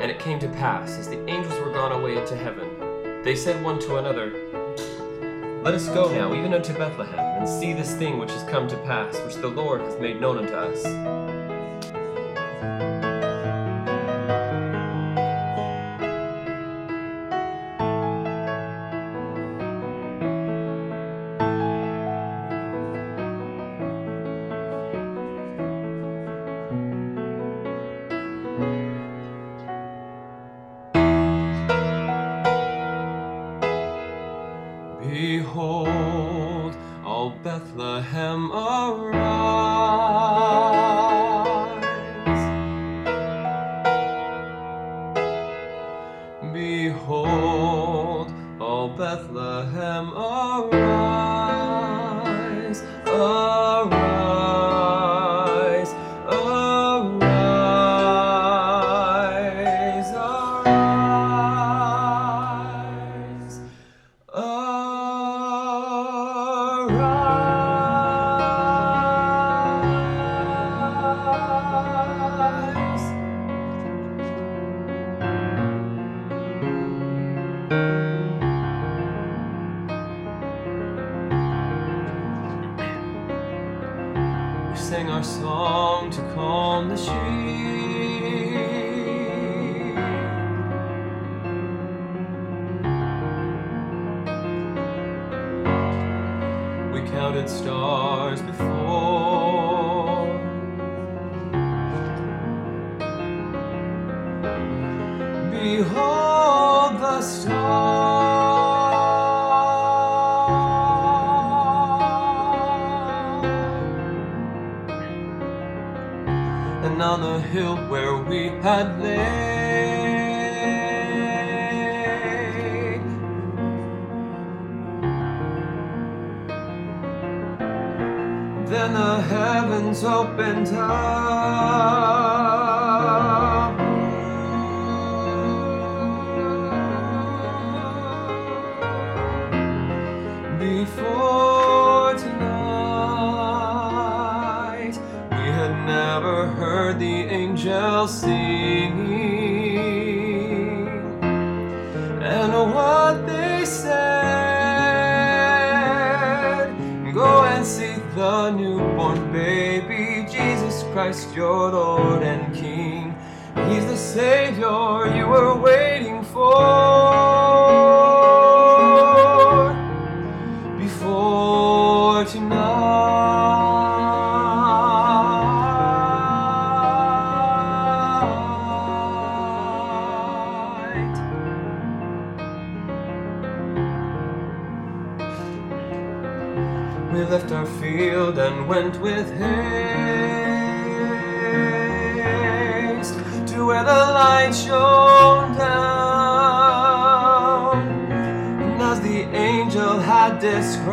And it came to pass, as the angels were gone away into heaven, they said one to another, Let us go now, even unto Bethlehem, and see this thing which is come to pass, which the Lord hath made known unto us. Behold, all Bethlehem arise. Behold, all Bethlehem arise. Our song to calm the sheep. We counted stars before. On the hill where we had laid Then the heavens opened up. Angels singing. And what they said Go and see the newborn baby Jesus Christ, your Lord and King. He's the Savior you were waiting for. We left our field and went with haste to where the light shone down. And as the angel had described,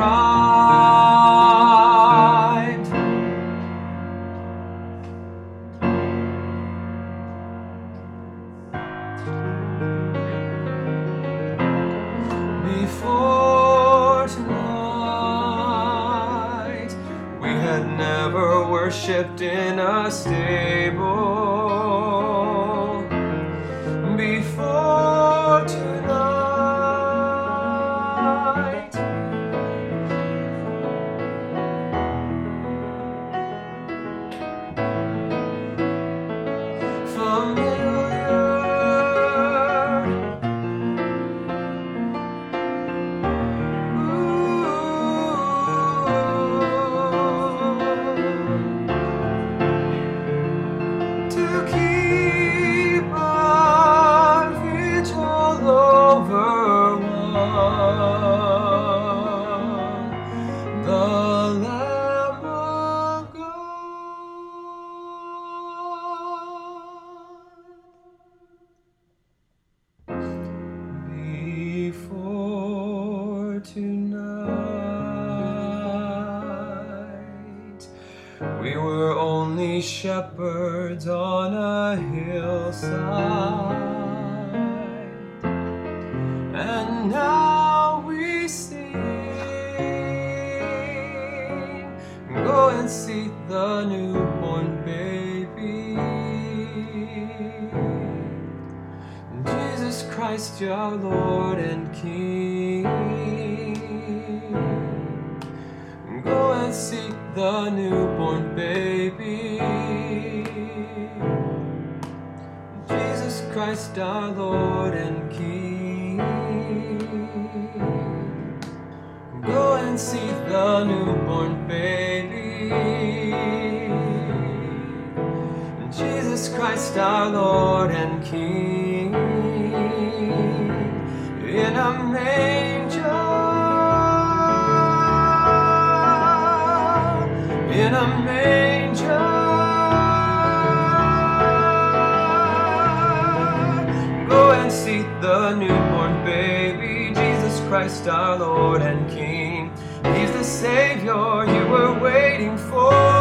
worshipped in a stable. We were only shepherds on a hillside, and now and see the newborn baby. Jesus Christ, your Lord and King. Go and see the newborn baby. Jesus Christ, our Lord and King. Go and see the newborn baby. Jesus Christ, our Lord and King. In a manger. In a manger. Christ our Lord and King. He's the Savior you were waiting for.